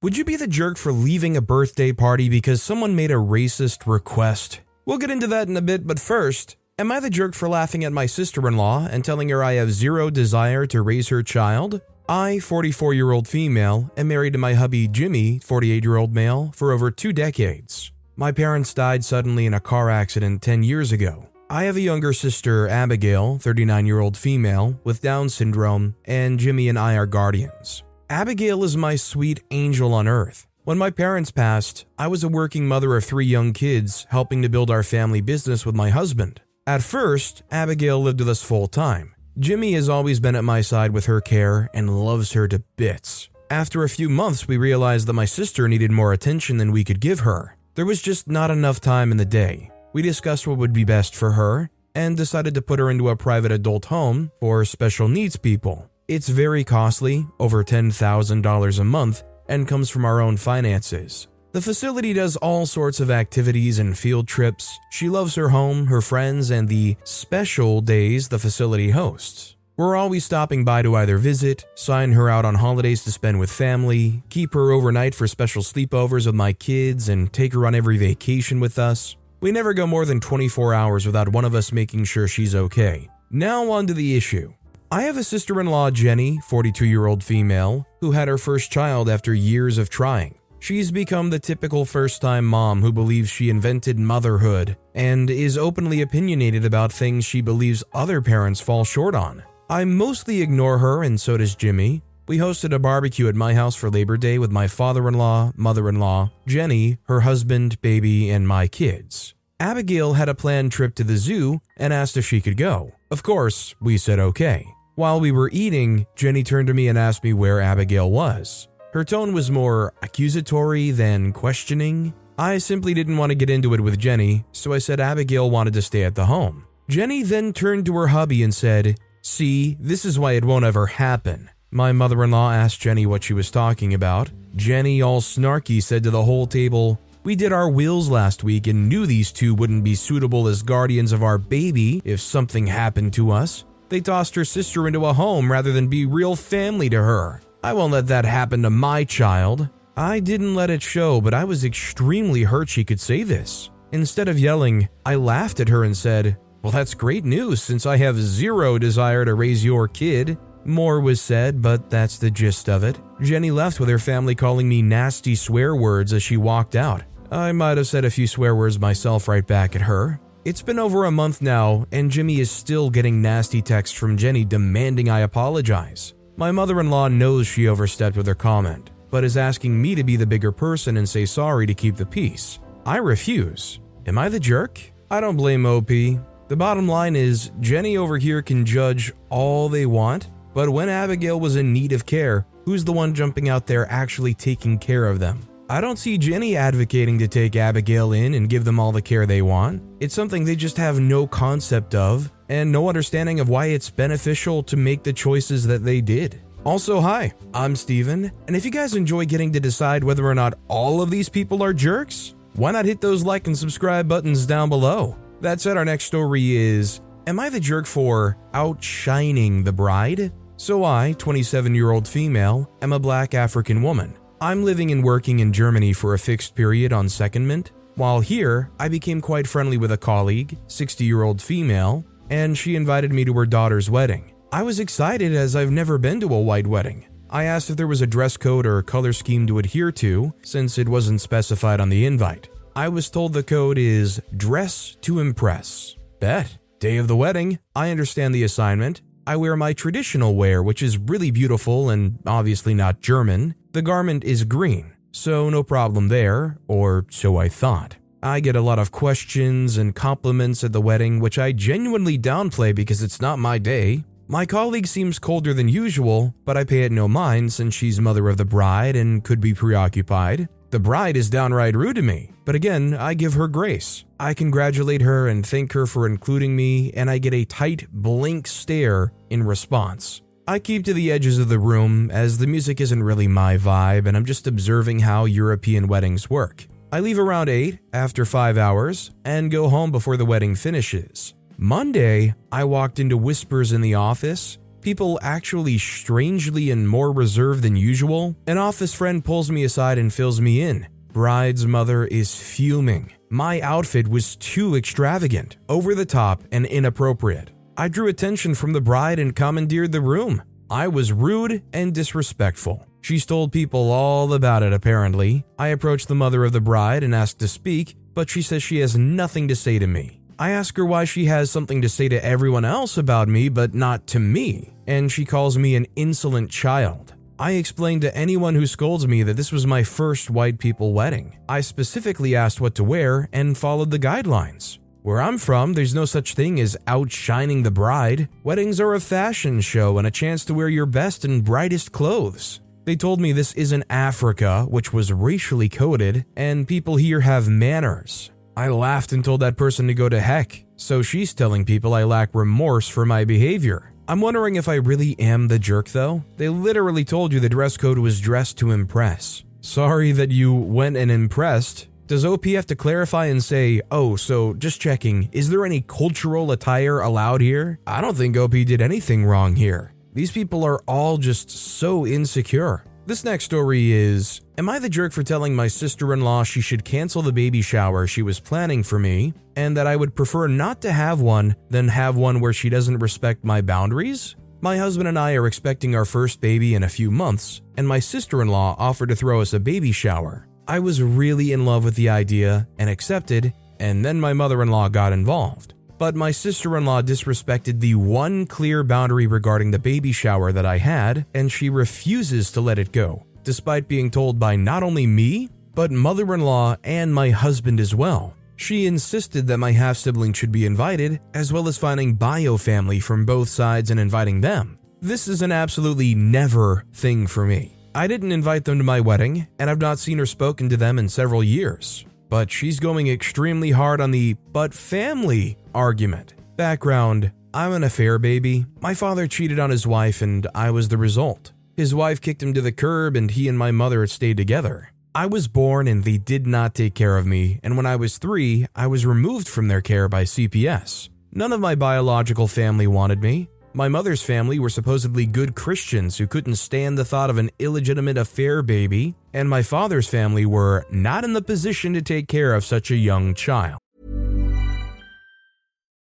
Would you be the jerk for leaving a birthday party because someone made a racist request? We'll get into that in a bit, but first, am I the jerk for laughing at my sister in law and telling her I have zero desire to raise her child? I, 44 year old female, am married to my hubby Jimmy, 48 year old male, for over two decades. My parents died suddenly in a car accident 10 years ago. I have a younger sister, Abigail, 39 year old female, with Down syndrome, and Jimmy and I are guardians. Abigail is my sweet angel on earth. When my parents passed, I was a working mother of three young kids, helping to build our family business with my husband. At first, Abigail lived with us full time. Jimmy has always been at my side with her care and loves her to bits. After a few months, we realized that my sister needed more attention than we could give her. There was just not enough time in the day. We discussed what would be best for her and decided to put her into a private adult home for special needs people. It's very costly, over $10,000 a month, and comes from our own finances. The facility does all sorts of activities and field trips. She loves her home, her friends, and the special days the facility hosts. We're always stopping by to either visit, sign her out on holidays to spend with family, keep her overnight for special sleepovers with my kids, and take her on every vacation with us. We never go more than 24 hours without one of us making sure she's okay. Now, on to the issue. I have a sister in law, Jenny, 42 year old female, who had her first child after years of trying. She's become the typical first time mom who believes she invented motherhood and is openly opinionated about things she believes other parents fall short on. I mostly ignore her, and so does Jimmy. We hosted a barbecue at my house for Labor Day with my father in law, mother in law, Jenny, her husband, baby, and my kids. Abigail had a planned trip to the zoo and asked if she could go. Of course, we said okay. While we were eating, Jenny turned to me and asked me where Abigail was. Her tone was more accusatory than questioning. I simply didn't want to get into it with Jenny, so I said Abigail wanted to stay at the home. Jenny then turned to her hubby and said, See, this is why it won't ever happen. My mother in law asked Jenny what she was talking about. Jenny, all snarky, said to the whole table, We did our wills last week and knew these two wouldn't be suitable as guardians of our baby if something happened to us. They tossed her sister into a home rather than be real family to her. I won't let that happen to my child. I didn't let it show, but I was extremely hurt she could say this. Instead of yelling, I laughed at her and said, Well, that's great news since I have zero desire to raise your kid. More was said, but that's the gist of it. Jenny left with her family calling me nasty swear words as she walked out. I might have said a few swear words myself right back at her. It's been over a month now, and Jimmy is still getting nasty texts from Jenny demanding I apologize. My mother in law knows she overstepped with her comment, but is asking me to be the bigger person and say sorry to keep the peace. I refuse. Am I the jerk? I don't blame OP. The bottom line is, Jenny over here can judge all they want, but when Abigail was in need of care, who's the one jumping out there actually taking care of them? I don't see Jenny advocating to take Abigail in and give them all the care they want. It's something they just have no concept of and no understanding of why it's beneficial to make the choices that they did. Also, hi, I'm Steven, and if you guys enjoy getting to decide whether or not all of these people are jerks, why not hit those like and subscribe buttons down below? That said, our next story is Am I the jerk for outshining the bride? So, I, 27 year old female, am a black African woman. I'm living and working in Germany for a fixed period on secondment. While here, I became quite friendly with a colleague, 60 year old female, and she invited me to her daughter's wedding. I was excited as I've never been to a white wedding. I asked if there was a dress code or color scheme to adhere to, since it wasn't specified on the invite. I was told the code is dress to impress. Bet. Day of the wedding, I understand the assignment. I wear my traditional wear, which is really beautiful and obviously not German. The garment is green, so no problem there, or so I thought. I get a lot of questions and compliments at the wedding, which I genuinely downplay because it's not my day. My colleague seems colder than usual, but I pay it no mind since she's mother of the bride and could be preoccupied. The bride is downright rude to me, but again, I give her grace. I congratulate her and thank her for including me, and I get a tight, blank stare in response. I keep to the edges of the room as the music isn't really my vibe and I'm just observing how European weddings work. I leave around 8 after 5 hours and go home before the wedding finishes. Monday, I walked into whispers in the office people actually strangely and more reserved than usual, an office friend pulls me aside and fills me in. Bride's mother is fuming. My outfit was too extravagant, over the top, and inappropriate. I drew attention from the bride and commandeered the room. I was rude and disrespectful. She's told people all about it, apparently. I approached the mother of the bride and asked to speak, but she says she has nothing to say to me. I ask her why she has something to say to everyone else about me, but not to me, and she calls me an insolent child. I explained to anyone who scolds me that this was my first white people wedding. I specifically asked what to wear and followed the guidelines. Where I'm from, there's no such thing as outshining the bride. Weddings are a fashion show and a chance to wear your best and brightest clothes. They told me this isn't Africa, which was racially coded, and people here have manners. I laughed and told that person to go to heck, so she's telling people I lack remorse for my behavior. I'm wondering if I really am the jerk though. They literally told you the dress code was dressed to impress. Sorry that you went and impressed. Does OP have to clarify and say, oh, so just checking, is there any cultural attire allowed here? I don't think OP did anything wrong here. These people are all just so insecure. This next story is Am I the jerk for telling my sister in law she should cancel the baby shower she was planning for me, and that I would prefer not to have one than have one where she doesn't respect my boundaries? My husband and I are expecting our first baby in a few months, and my sister in law offered to throw us a baby shower. I was really in love with the idea and accepted, and then my mother in law got involved. But my sister in law disrespected the one clear boundary regarding the baby shower that I had, and she refuses to let it go, despite being told by not only me, but mother in law and my husband as well. She insisted that my half sibling should be invited, as well as finding bio family from both sides and inviting them. This is an absolutely never thing for me. I didn't invite them to my wedding, and I've not seen or spoken to them in several years but she's going extremely hard on the but family argument. Background I'm an affair baby. My father cheated on his wife, and I was the result. His wife kicked him to the curb, and he and my mother stayed together. I was born and they did not take care of me, and when I was three, I was removed from their care by CPS. None of my biological family wanted me. My mother's family were supposedly good Christians who couldn't stand the thought of an illegitimate affair baby, and my father's family were not in the position to take care of such a young child.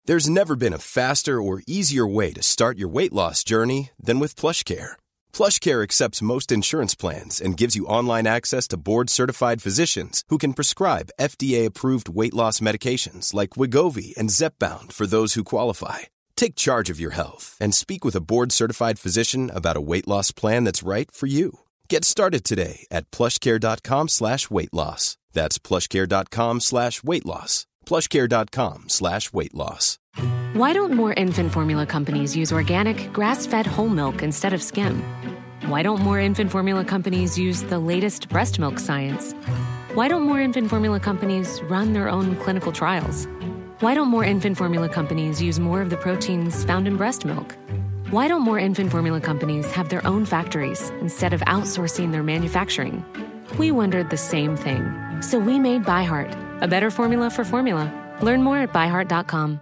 There's never been a faster or easier way to start your weight loss journey than with PlushCare. PlushCare accepts most insurance plans and gives you online access to board-certified physicians who can prescribe FDA-approved weight loss medications like Wegovy and Zepbound for those who qualify Take charge of your health and speak with a board certified physician about a weight loss plan that's right for you. Get started today at plushcare.com slash weight loss. That's plushcare.com slash weight loss. Plushcare.com slash weight loss. Why don't more infant formula companies use organic, grass fed whole milk instead of skim? Why don't more infant formula companies use the latest breast milk science? Why don't more infant formula companies run their own clinical trials? Why don't more infant formula companies use more of the proteins found in breast milk? Why don't more infant formula companies have their own factories instead of outsourcing their manufacturing? We wondered the same thing. So we made ByHeart, a better formula for formula. Learn more at byheart.com.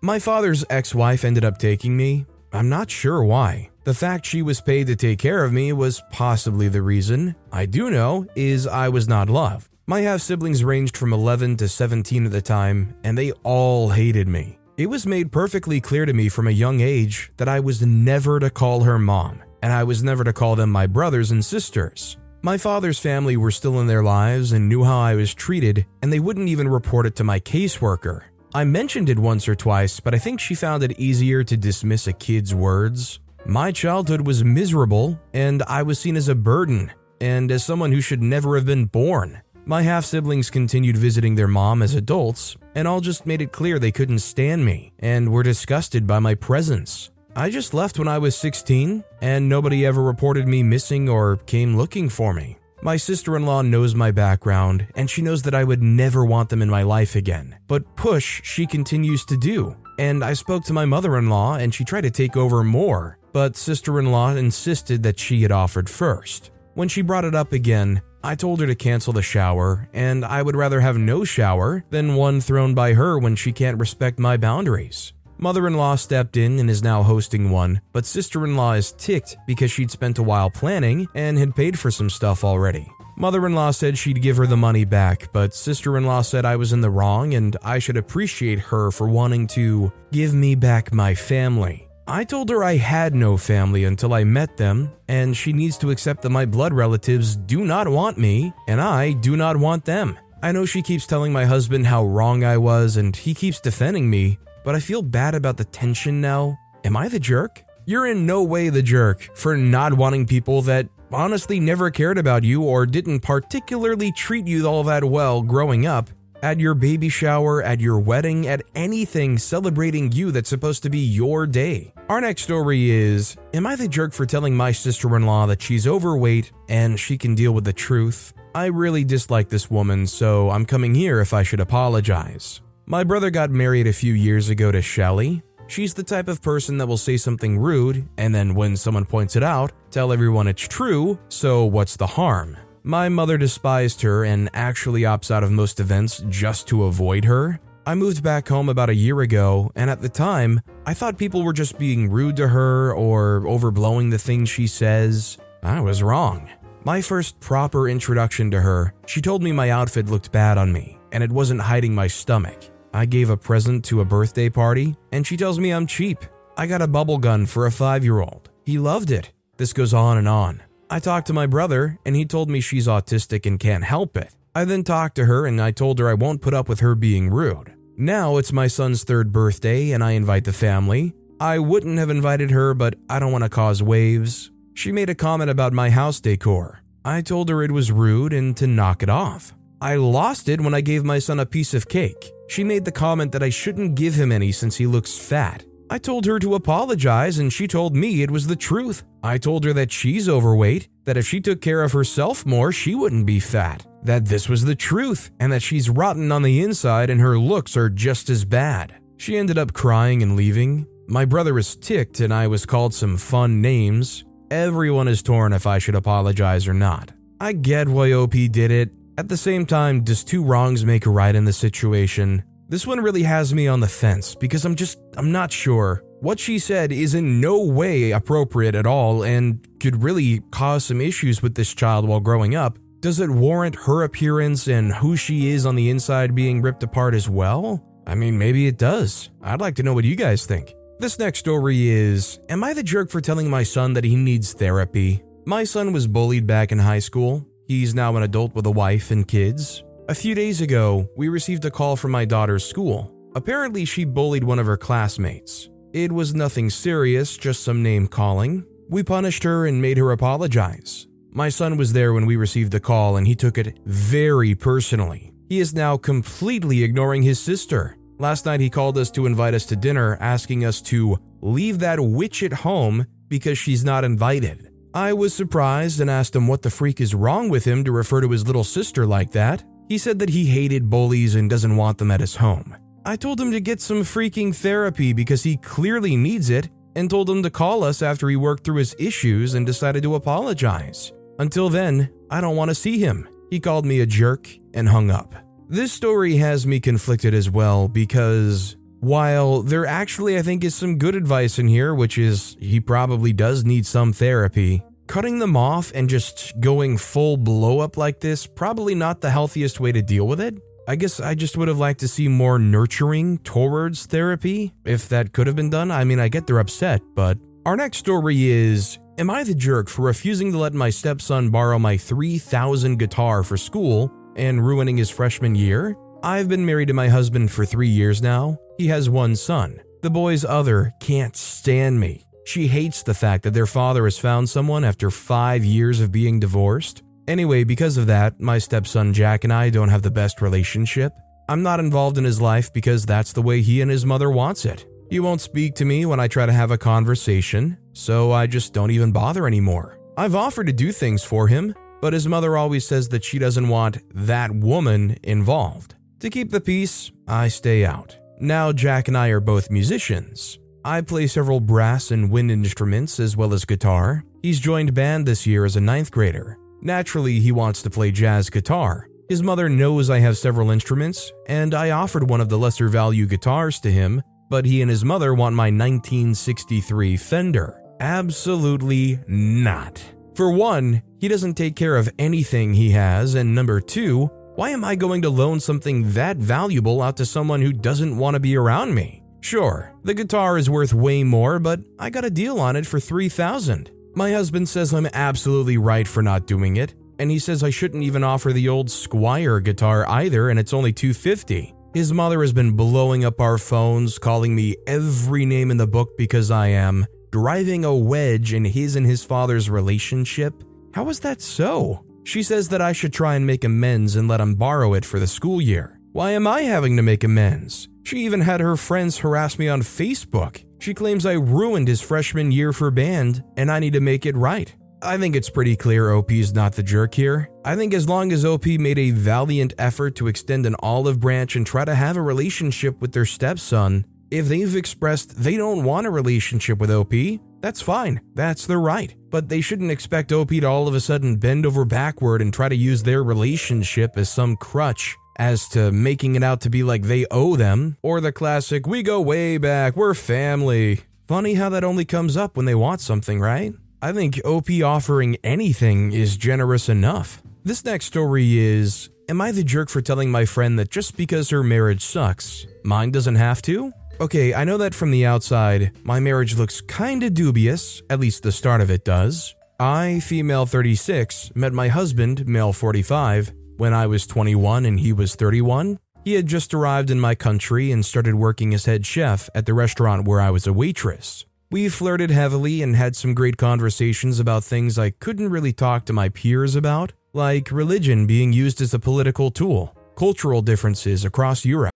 My father's ex wife ended up taking me. I'm not sure why. The fact she was paid to take care of me was possibly the reason. I do know is I was not loved. My half siblings ranged from 11 to 17 at the time, and they all hated me. It was made perfectly clear to me from a young age that I was never to call her mom, and I was never to call them my brothers and sisters. My father's family were still in their lives and knew how I was treated, and they wouldn't even report it to my caseworker. I mentioned it once or twice, but I think she found it easier to dismiss a kid's words. My childhood was miserable, and I was seen as a burden, and as someone who should never have been born. My half siblings continued visiting their mom as adults, and all just made it clear they couldn't stand me and were disgusted by my presence. I just left when I was 16, and nobody ever reported me missing or came looking for me. My sister in law knows my background, and she knows that I would never want them in my life again. But push, she continues to do. And I spoke to my mother in law, and she tried to take over more, but sister in law insisted that she had offered first. When she brought it up again, I told her to cancel the shower, and I would rather have no shower than one thrown by her when she can't respect my boundaries. Mother in law stepped in and is now hosting one, but sister in law is ticked because she'd spent a while planning and had paid for some stuff already. Mother in law said she'd give her the money back, but sister in law said I was in the wrong and I should appreciate her for wanting to give me back my family. I told her I had no family until I met them, and she needs to accept that my blood relatives do not want me, and I do not want them. I know she keeps telling my husband how wrong I was, and he keeps defending me, but I feel bad about the tension now. Am I the jerk? You're in no way the jerk for not wanting people that honestly never cared about you or didn't particularly treat you all that well growing up at your baby shower, at your wedding, at anything celebrating you that's supposed to be your day. Our next story is Am I the jerk for telling my sister in law that she's overweight and she can deal with the truth? I really dislike this woman, so I'm coming here if I should apologize. My brother got married a few years ago to Shelly. She's the type of person that will say something rude, and then when someone points it out, tell everyone it's true, so what's the harm? My mother despised her and actually opts out of most events just to avoid her. I moved back home about a year ago, and at the time, I thought people were just being rude to her or overblowing the things she says. I was wrong. My first proper introduction to her, she told me my outfit looked bad on me, and it wasn't hiding my stomach. I gave a present to a birthday party, and she tells me I'm cheap. I got a bubble gun for a five year old. He loved it. This goes on and on. I talked to my brother, and he told me she's autistic and can't help it. I then talked to her, and I told her I won't put up with her being rude. Now it's my son's third birthday, and I invite the family. I wouldn't have invited her, but I don't want to cause waves. She made a comment about my house decor. I told her it was rude and to knock it off. I lost it when I gave my son a piece of cake. She made the comment that I shouldn't give him any since he looks fat. I told her to apologize, and she told me it was the truth. I told her that she's overweight, that if she took care of herself more, she wouldn't be fat, that this was the truth, and that she's rotten on the inside and her looks are just as bad. She ended up crying and leaving. My brother was ticked, and I was called some fun names. Everyone is torn if I should apologize or not. I get why OP did it. At the same time, does two wrongs make a right in the situation? This one really has me on the fence because I'm just, I'm not sure. What she said is in no way appropriate at all and could really cause some issues with this child while growing up. Does it warrant her appearance and who she is on the inside being ripped apart as well? I mean, maybe it does. I'd like to know what you guys think. This next story is Am I the jerk for telling my son that he needs therapy? My son was bullied back in high school. He's now an adult with a wife and kids. A few days ago, we received a call from my daughter's school. Apparently, she bullied one of her classmates. It was nothing serious, just some name calling. We punished her and made her apologize. My son was there when we received the call and he took it very personally. He is now completely ignoring his sister. Last night he called us to invite us to dinner, asking us to leave that witch at home because she's not invited. I was surprised and asked him what the freak is wrong with him to refer to his little sister like that. He said that he hated bullies and doesn't want them at his home. I told him to get some freaking therapy because he clearly needs it and told him to call us after he worked through his issues and decided to apologize. Until then, I don't want to see him. He called me a jerk and hung up. This story has me conflicted as well because while there actually I think is some good advice in here, which is he probably does need some therapy, Cutting them off and just going full blow up like this, probably not the healthiest way to deal with it. I guess I just would have liked to see more nurturing towards therapy, if that could have been done. I mean, I get they're upset, but. Our next story is Am I the jerk for refusing to let my stepson borrow my 3000 guitar for school and ruining his freshman year? I've been married to my husband for three years now. He has one son. The boy's other can't stand me. She hates the fact that their father has found someone after five years of being divorced. Anyway, because of that, my stepson Jack and I don't have the best relationship. I'm not involved in his life because that's the way he and his mother wants it. He won't speak to me when I try to have a conversation, so I just don't even bother anymore. I've offered to do things for him, but his mother always says that she doesn't want that woman involved. To keep the peace, I stay out. Now, Jack and I are both musicians. I play several brass and wind instruments as well as guitar. He's joined band this year as a ninth grader. Naturally, he wants to play jazz guitar. His mother knows I have several instruments, and I offered one of the lesser value guitars to him, but he and his mother want my 1963 Fender. Absolutely not. For one, he doesn't take care of anything he has, and number two, why am I going to loan something that valuable out to someone who doesn't want to be around me? Sure, the guitar is worth way more, but I got a deal on it for 3000. My husband says I'm absolutely right for not doing it, and he says I shouldn't even offer the old Squier guitar either and it's only 250. His mother has been blowing up our phones, calling me every name in the book because I am driving a wedge in his and his father's relationship. How is that so? She says that I should try and make amends and let him borrow it for the school year. Why am I having to make amends? She even had her friends harass me on Facebook. She claims I ruined his freshman year for band and I need to make it right. I think it's pretty clear OP's not the jerk here. I think as long as OP made a valiant effort to extend an olive branch and try to have a relationship with their stepson, if they've expressed they don't want a relationship with OP, that's fine. That's their right. But they shouldn't expect OP to all of a sudden bend over backward and try to use their relationship as some crutch as to making it out to be like they owe them, or the classic, we go way back, we're family. Funny how that only comes up when they want something, right? I think OP offering anything is generous enough. This next story is Am I the jerk for telling my friend that just because her marriage sucks, mine doesn't have to? Okay, I know that from the outside, my marriage looks kinda dubious, at least the start of it does. I, female 36, met my husband, male 45, when I was 21 and he was 31. He had just arrived in my country and started working as head chef at the restaurant where I was a waitress. We flirted heavily and had some great conversations about things I couldn't really talk to my peers about, like religion being used as a political tool, cultural differences across Europe.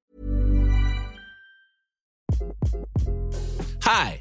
Hi,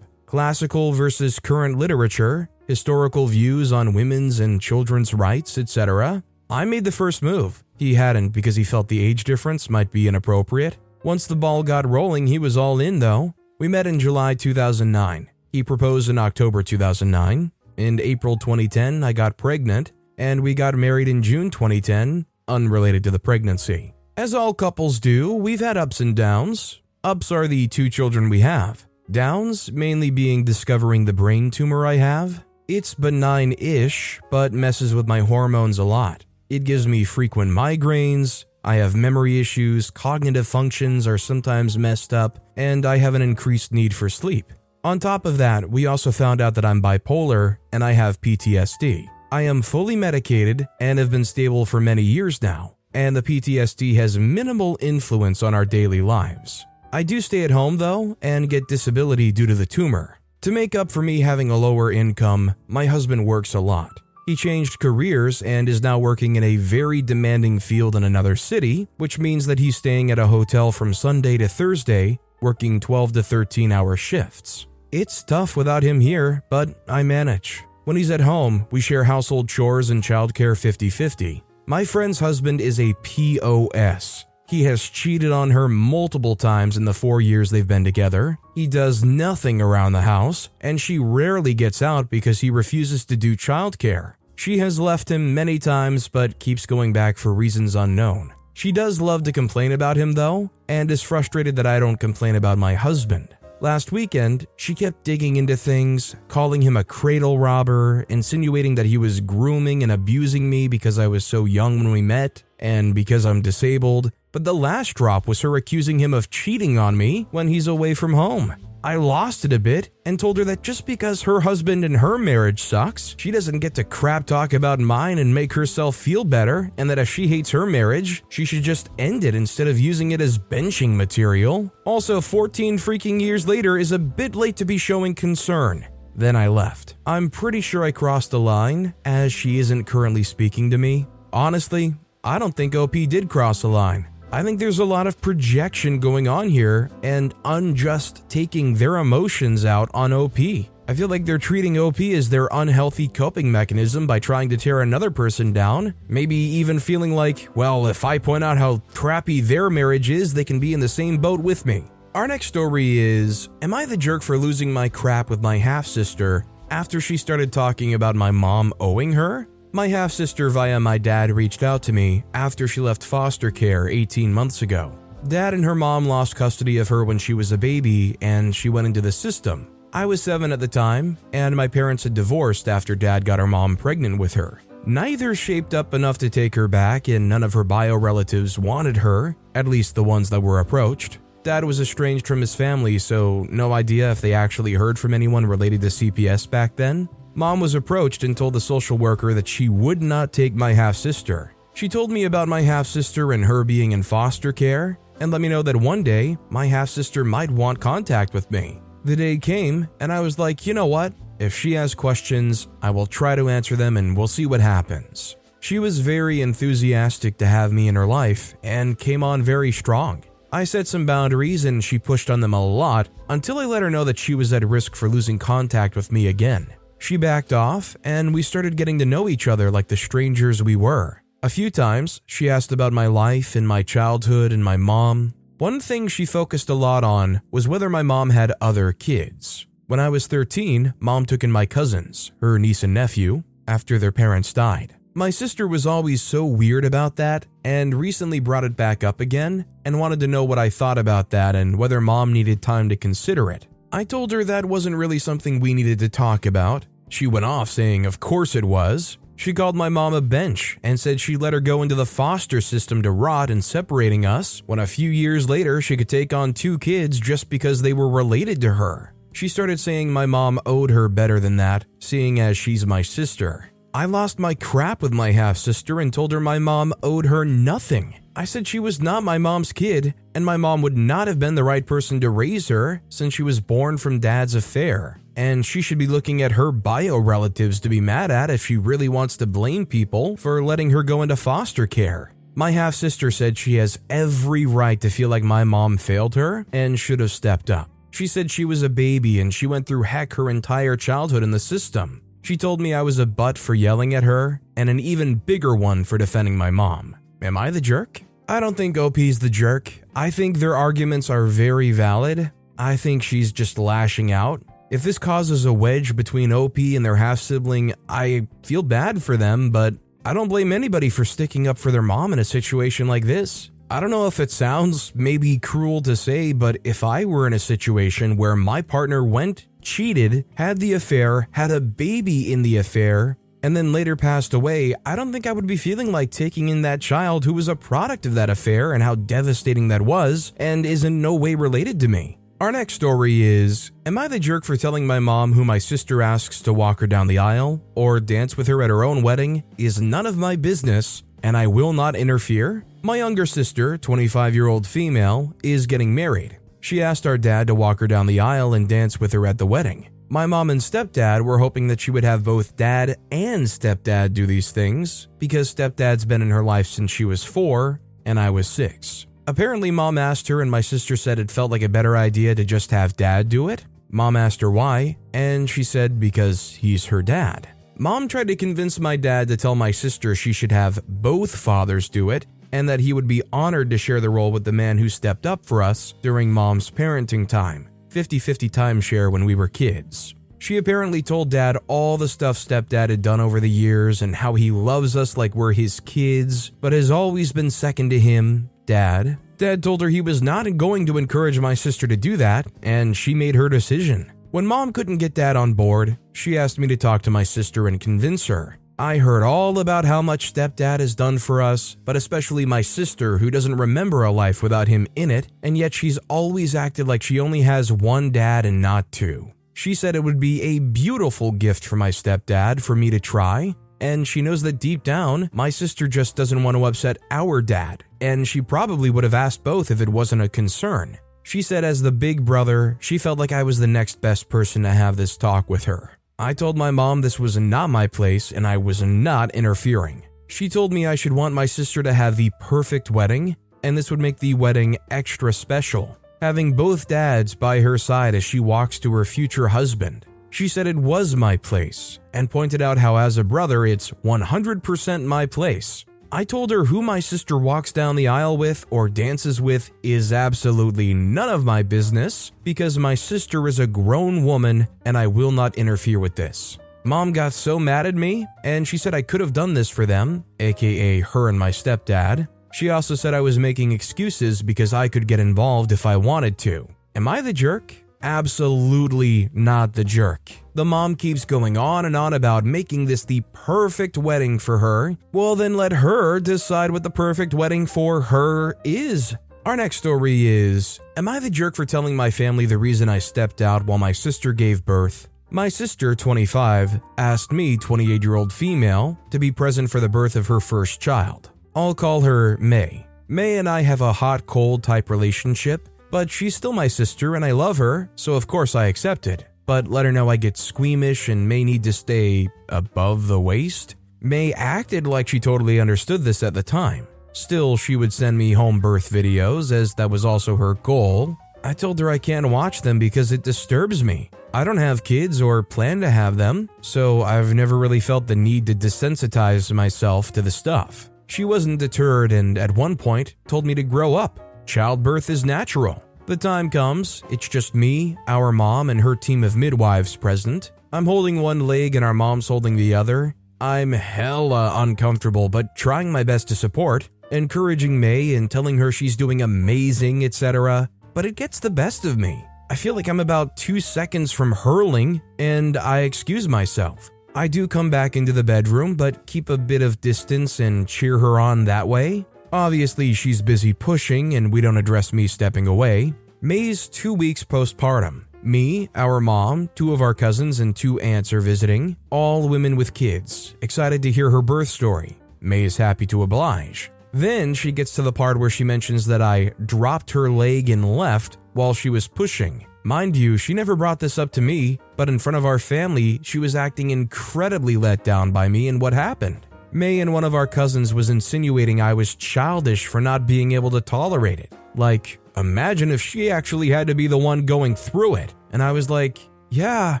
Classical versus current literature, historical views on women's and children's rights, etc. I made the first move. He hadn't because he felt the age difference might be inappropriate. Once the ball got rolling, he was all in though. We met in July 2009. He proposed in October 2009. In April 2010, I got pregnant, and we got married in June 2010, unrelated to the pregnancy. As all couples do, we've had ups and downs. Ups are the two children we have. Downs mainly being discovering the brain tumor I have. It's benign ish, but messes with my hormones a lot. It gives me frequent migraines, I have memory issues, cognitive functions are sometimes messed up, and I have an increased need for sleep. On top of that, we also found out that I'm bipolar and I have PTSD. I am fully medicated and have been stable for many years now, and the PTSD has minimal influence on our daily lives. I do stay at home though and get disability due to the tumor. To make up for me having a lower income, my husband works a lot. He changed careers and is now working in a very demanding field in another city, which means that he's staying at a hotel from Sunday to Thursday, working 12 to 13 hour shifts. It's tough without him here, but I manage. When he's at home, we share household chores and childcare 50 50. My friend's husband is a POS, he has cheated on her multiple times in the four years they've been together. He does nothing around the house, and she rarely gets out because he refuses to do childcare. She has left him many times but keeps going back for reasons unknown. She does love to complain about him though, and is frustrated that I don't complain about my husband. Last weekend, she kept digging into things, calling him a cradle robber, insinuating that he was grooming and abusing me because I was so young when we met and because I'm disabled. But the last drop was her accusing him of cheating on me when he's away from home. I lost it a bit and told her that just because her husband and her marriage sucks, she doesn't get to crap talk about mine and make herself feel better, and that if she hates her marriage, she should just end it instead of using it as benching material. Also, 14 freaking years later is a bit late to be showing concern. Then I left. I'm pretty sure I crossed the line, as she isn't currently speaking to me. Honestly, I don't think OP did cross the line. I think there's a lot of projection going on here and unjust taking their emotions out on OP. I feel like they're treating OP as their unhealthy coping mechanism by trying to tear another person down. Maybe even feeling like, well, if I point out how crappy their marriage is, they can be in the same boat with me. Our next story is Am I the jerk for losing my crap with my half sister after she started talking about my mom owing her? My half sister, via my dad, reached out to me after she left foster care 18 months ago. Dad and her mom lost custody of her when she was a baby and she went into the system. I was seven at the time, and my parents had divorced after dad got her mom pregnant with her. Neither shaped up enough to take her back, and none of her bio relatives wanted her, at least the ones that were approached. Dad was estranged from his family, so no idea if they actually heard from anyone related to CPS back then. Mom was approached and told the social worker that she would not take my half sister. She told me about my half sister and her being in foster care, and let me know that one day my half sister might want contact with me. The day came, and I was like, you know what? If she has questions, I will try to answer them and we'll see what happens. She was very enthusiastic to have me in her life and came on very strong. I set some boundaries and she pushed on them a lot until I let her know that she was at risk for losing contact with me again. She backed off, and we started getting to know each other like the strangers we were. A few times, she asked about my life and my childhood and my mom. One thing she focused a lot on was whether my mom had other kids. When I was 13, mom took in my cousins, her niece and nephew, after their parents died. My sister was always so weird about that and recently brought it back up again and wanted to know what I thought about that and whether mom needed time to consider it. I told her that wasn't really something we needed to talk about she went off saying, Of course it was. She called my mom a bench and said she let her go into the foster system to rot and separating us when a few years later she could take on two kids just because they were related to her. She started saying my mom owed her better than that, seeing as she's my sister. I lost my crap with my half sister and told her my mom owed her nothing. I said she was not my mom's kid, and my mom would not have been the right person to raise her since she was born from dad's affair and she should be looking at her bio relatives to be mad at if she really wants to blame people for letting her go into foster care. My half sister said she has every right to feel like my mom failed her and should have stepped up. She said she was a baby and she went through heck her entire childhood in the system. She told me I was a butt for yelling at her and an even bigger one for defending my mom. Am I the jerk? I don't think OP's the jerk. I think their arguments are very valid. I think she's just lashing out if this causes a wedge between OP and their half sibling, I feel bad for them, but I don't blame anybody for sticking up for their mom in a situation like this. I don't know if it sounds maybe cruel to say, but if I were in a situation where my partner went, cheated, had the affair, had a baby in the affair, and then later passed away, I don't think I would be feeling like taking in that child who was a product of that affair and how devastating that was and is in no way related to me. Our next story is Am I the jerk for telling my mom who my sister asks to walk her down the aisle or dance with her at her own wedding is none of my business and I will not interfere? My younger sister, 25 year old female, is getting married. She asked our dad to walk her down the aisle and dance with her at the wedding. My mom and stepdad were hoping that she would have both dad and stepdad do these things because stepdad's been in her life since she was four and I was six. Apparently, mom asked her, and my sister said it felt like a better idea to just have dad do it. Mom asked her why, and she said because he's her dad. Mom tried to convince my dad to tell my sister she should have both fathers do it and that he would be honored to share the role with the man who stepped up for us during mom's parenting time 50 50 timeshare when we were kids. She apparently told dad all the stuff stepdad had done over the years and how he loves us like we're his kids, but has always been second to him Dad, Dad told her he was not going to encourage my sister to do that, and she made her decision. When mom couldn't get dad on board, she asked me to talk to my sister and convince her. I heard all about how much stepdad has done for us, but especially my sister, who doesn't remember a life without him in it, and yet she's always acted like she only has one dad and not two. She said it would be a beautiful gift for my stepdad for me to try, and she knows that deep down, my sister just doesn't want to upset our dad, and she probably would have asked both if it wasn't a concern. She said, as the big brother, she felt like I was the next best person to have this talk with her. I told my mom this was not my place and I was not interfering. She told me I should want my sister to have the perfect wedding, and this would make the wedding extra special, having both dads by her side as she walks to her future husband. She said it was my place and pointed out how, as a brother, it's 100% my place. I told her who my sister walks down the aisle with or dances with is absolutely none of my business because my sister is a grown woman and I will not interfere with this. Mom got so mad at me and she said I could have done this for them, aka her and my stepdad. She also said I was making excuses because I could get involved if I wanted to. Am I the jerk? Absolutely not the jerk. The mom keeps going on and on about making this the perfect wedding for her. Well, then let her decide what the perfect wedding for her is. Our next story is Am I the jerk for telling my family the reason I stepped out while my sister gave birth? My sister, 25, asked me, 28 year old female, to be present for the birth of her first child. I'll call her May. May and I have a hot cold type relationship but she's still my sister and I love her, so of course I accepted. But let her know I get squeamish and may need to stay above the waist. May acted like she totally understood this at the time. Still, she would send me home birth videos, as that was also her goal. I told her I can't watch them because it disturbs me. I don't have kids or plan to have them, so I've never really felt the need to desensitize myself to the stuff. She wasn't deterred and at one point told me to grow up. Childbirth is natural. The time comes, it's just me, our mom, and her team of midwives present. I'm holding one leg and our mom's holding the other. I'm hella uncomfortable, but trying my best to support, encouraging May and telling her she's doing amazing, etc. But it gets the best of me. I feel like I'm about two seconds from hurling, and I excuse myself. I do come back into the bedroom, but keep a bit of distance and cheer her on that way. Obviously, she's busy pushing, and we don't address me stepping away. May's two weeks postpartum. Me, our mom, two of our cousins, and two aunts are visiting, all women with kids, excited to hear her birth story. May is happy to oblige. Then she gets to the part where she mentions that I dropped her leg and left while she was pushing. Mind you, she never brought this up to me, but in front of our family, she was acting incredibly let down by me and what happened. May and one of our cousins was insinuating I was childish for not being able to tolerate it. Like, imagine if she actually had to be the one going through it. And I was like, yeah,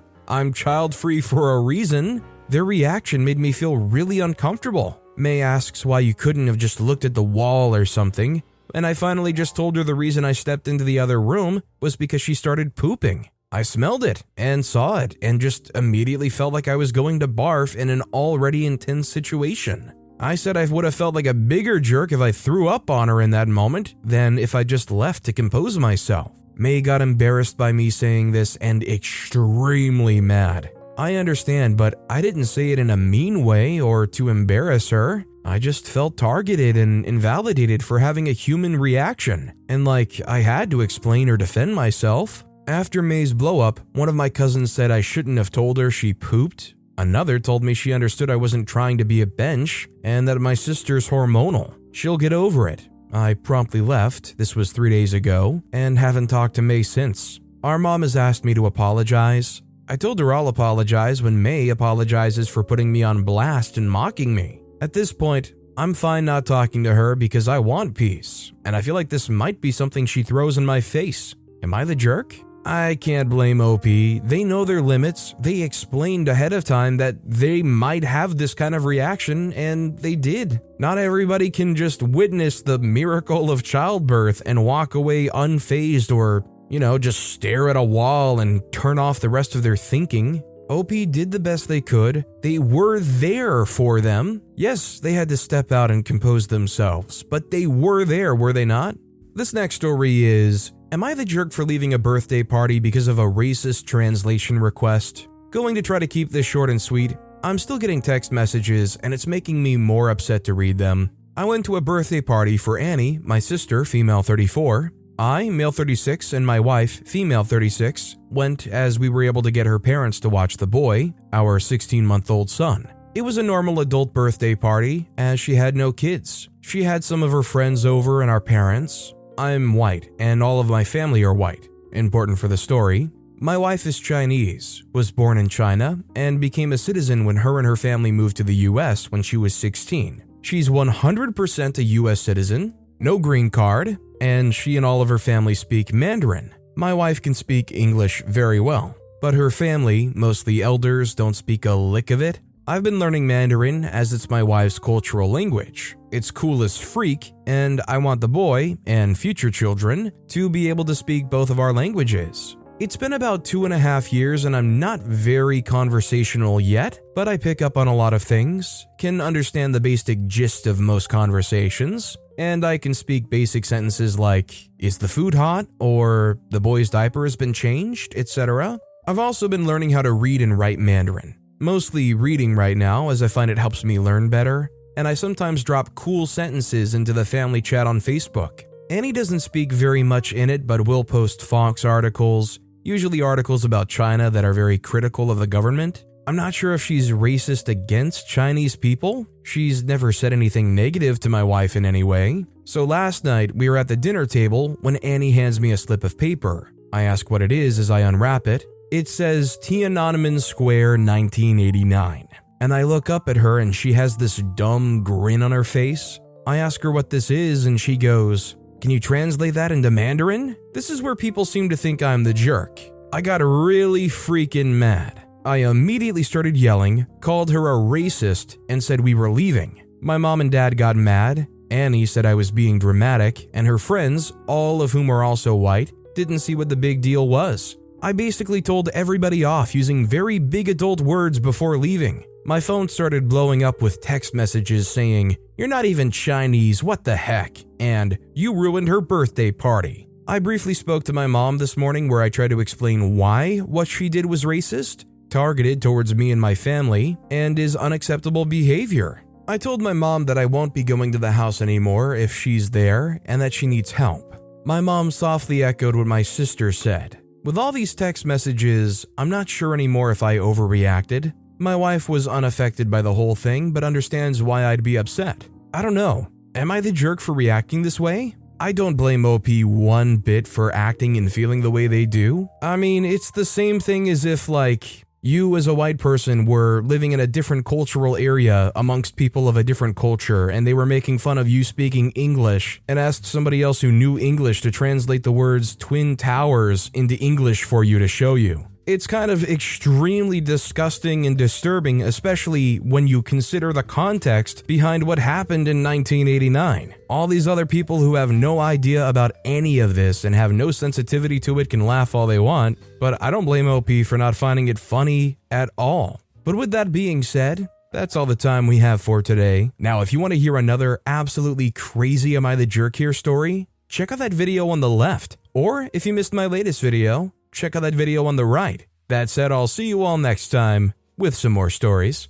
I'm child free for a reason. Their reaction made me feel really uncomfortable. May asks why you couldn't have just looked at the wall or something, and I finally just told her the reason I stepped into the other room was because she started pooping. I smelled it and saw it and just immediately felt like I was going to barf in an already intense situation. I said I would have felt like a bigger jerk if I threw up on her in that moment than if I just left to compose myself. May got embarrassed by me saying this and extremely mad. I understand, but I didn't say it in a mean way or to embarrass her. I just felt targeted and invalidated for having a human reaction, and like I had to explain or defend myself. After May's blowup, one of my cousins said I shouldn't have told her she pooped. Another told me she understood I wasn't trying to be a bench and that my sister's hormonal. She'll get over it. I promptly left, this was three days ago, and haven't talked to May since. Our mom has asked me to apologize. I told her I'll apologize when May apologizes for putting me on blast and mocking me. At this point, I'm fine not talking to her because I want peace, and I feel like this might be something she throws in my face. Am I the jerk? I can't blame OP. They know their limits. They explained ahead of time that they might have this kind of reaction, and they did. Not everybody can just witness the miracle of childbirth and walk away unfazed or, you know, just stare at a wall and turn off the rest of their thinking. OP did the best they could. They were there for them. Yes, they had to step out and compose themselves, but they were there, were they not? This next story is Am I the jerk for leaving a birthday party because of a racist translation request? Going to try to keep this short and sweet. I'm still getting text messages, and it's making me more upset to read them. I went to a birthday party for Annie, my sister, female 34. I, male 36, and my wife, female 36, went as we were able to get her parents to watch the boy, our 16 month old son. It was a normal adult birthday party, as she had no kids. She had some of her friends over and our parents. I'm white, and all of my family are white. Important for the story. My wife is Chinese, was born in China, and became a citizen when her and her family moved to the US when she was 16. She's 100% a US citizen, no green card, and she and all of her family speak Mandarin. My wife can speak English very well, but her family, mostly elders, don't speak a lick of it. I've been learning Mandarin as it's my wife's cultural language. It's cool as freak, and I want the boy, and future children, to be able to speak both of our languages. It's been about two and a half years, and I'm not very conversational yet, but I pick up on a lot of things, can understand the basic gist of most conversations, and I can speak basic sentences like, Is the food hot? or The boy's diaper has been changed, etc. I've also been learning how to read and write Mandarin. Mostly reading right now, as I find it helps me learn better, and I sometimes drop cool sentences into the family chat on Facebook. Annie doesn't speak very much in it, but will post Fox articles, usually articles about China that are very critical of the government. I'm not sure if she's racist against Chinese people. She's never said anything negative to my wife in any way. So last night, we were at the dinner table when Annie hands me a slip of paper. I ask what it is as I unwrap it. It says Tiananmen Square 1989. And I look up at her and she has this dumb grin on her face. I ask her what this is and she goes, can you translate that into Mandarin? This is where people seem to think I'm the jerk. I got really freaking mad. I immediately started yelling, called her a racist, and said we were leaving. My mom and dad got mad. Annie said I was being dramatic, and her friends, all of whom are also white, didn't see what the big deal was. I basically told everybody off using very big adult words before leaving. My phone started blowing up with text messages saying, You're not even Chinese, what the heck? And you ruined her birthday party. I briefly spoke to my mom this morning where I tried to explain why what she did was racist, targeted towards me and my family, and is unacceptable behavior. I told my mom that I won't be going to the house anymore if she's there and that she needs help. My mom softly echoed what my sister said. With all these text messages, I'm not sure anymore if I overreacted. My wife was unaffected by the whole thing, but understands why I'd be upset. I don't know. Am I the jerk for reacting this way? I don't blame OP one bit for acting and feeling the way they do. I mean, it's the same thing as if, like, you as a white person were living in a different cultural area amongst people of a different culture and they were making fun of you speaking English and asked somebody else who knew English to translate the words twin towers into English for you to show you. It's kind of extremely disgusting and disturbing, especially when you consider the context behind what happened in 1989. All these other people who have no idea about any of this and have no sensitivity to it can laugh all they want, but I don't blame OP for not finding it funny at all. But with that being said, that's all the time we have for today. Now, if you want to hear another absolutely crazy Am I the Jerk here story, check out that video on the left. Or if you missed my latest video, check out that video on the right. That said, I'll see you all next time with some more stories.